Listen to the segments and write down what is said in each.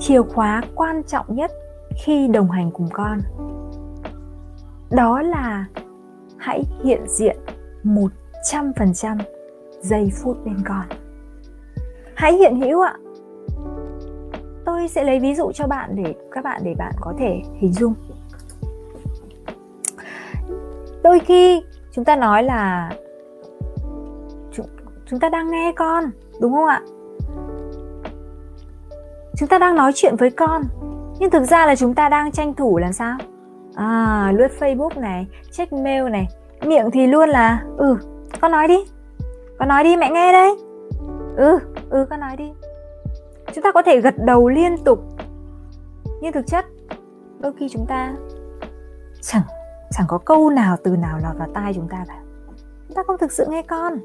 chìa khóa quan trọng nhất khi đồng hành cùng con đó là hãy hiện diện 100% giây phút bên con. Hãy hiện hữu ạ. Tôi sẽ lấy ví dụ cho bạn để các bạn để bạn có thể hình dung. Đôi khi chúng ta nói là chúng, chúng ta đang nghe con, đúng không ạ? Chúng ta đang nói chuyện với con, nhưng thực ra là chúng ta đang tranh thủ làm sao? À, lướt Facebook này, check mail này, miệng thì luôn là ừ, con nói đi. Con nói đi mẹ nghe đây. Ừ, ừ con nói đi. Chúng ta có thể gật đầu liên tục. Nhưng thực chất đôi khi chúng ta chẳng chẳng có câu nào từ nào lọt vào tai chúng ta cả. Chúng ta không thực sự nghe con.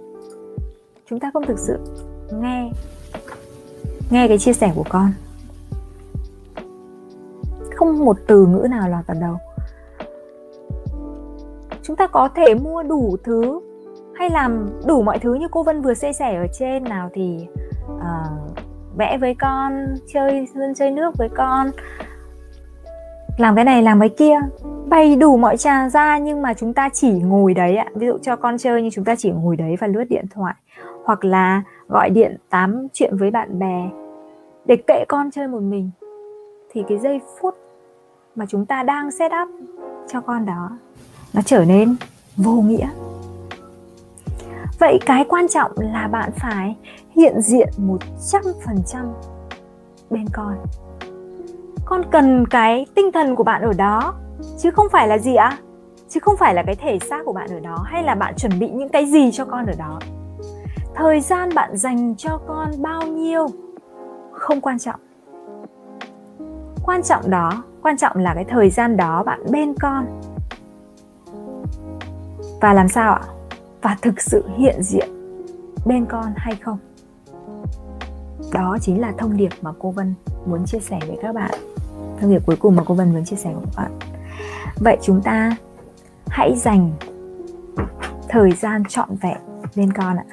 Chúng ta không thực sự nghe nghe cái chia sẻ của con không một từ ngữ nào lọt vào đầu. Chúng ta có thể mua đủ thứ hay làm đủ mọi thứ như cô Vân vừa chia sẻ ở trên. Nào thì uh, vẽ với con chơi dân chơi nước với con làm cái này làm cái kia. Bày đủ mọi trà ra nhưng mà chúng ta chỉ ngồi đấy ạ. Ví dụ cho con chơi nhưng chúng ta chỉ ngồi đấy và lướt điện thoại. Hoặc là gọi điện tám chuyện với bạn bè để kệ con chơi một mình. Thì cái giây phút mà chúng ta đang set up cho con đó, nó trở nên vô nghĩa. Vậy cái quan trọng là bạn phải hiện diện 100% bên con. Con cần cái tinh thần của bạn ở đó, chứ không phải là gì ạ? Chứ không phải là cái thể xác của bạn ở đó, hay là bạn chuẩn bị những cái gì cho con ở đó? Thời gian bạn dành cho con bao nhiêu không quan trọng. Quan trọng đó quan trọng là cái thời gian đó bạn bên con. Và làm sao ạ? Và thực sự hiện diện bên con hay không? Đó chính là thông điệp mà cô vân muốn chia sẻ với các bạn. Thông điệp cuối cùng mà cô vân muốn chia sẻ với các bạn. Vậy chúng ta hãy dành thời gian trọn vẹn bên con ạ.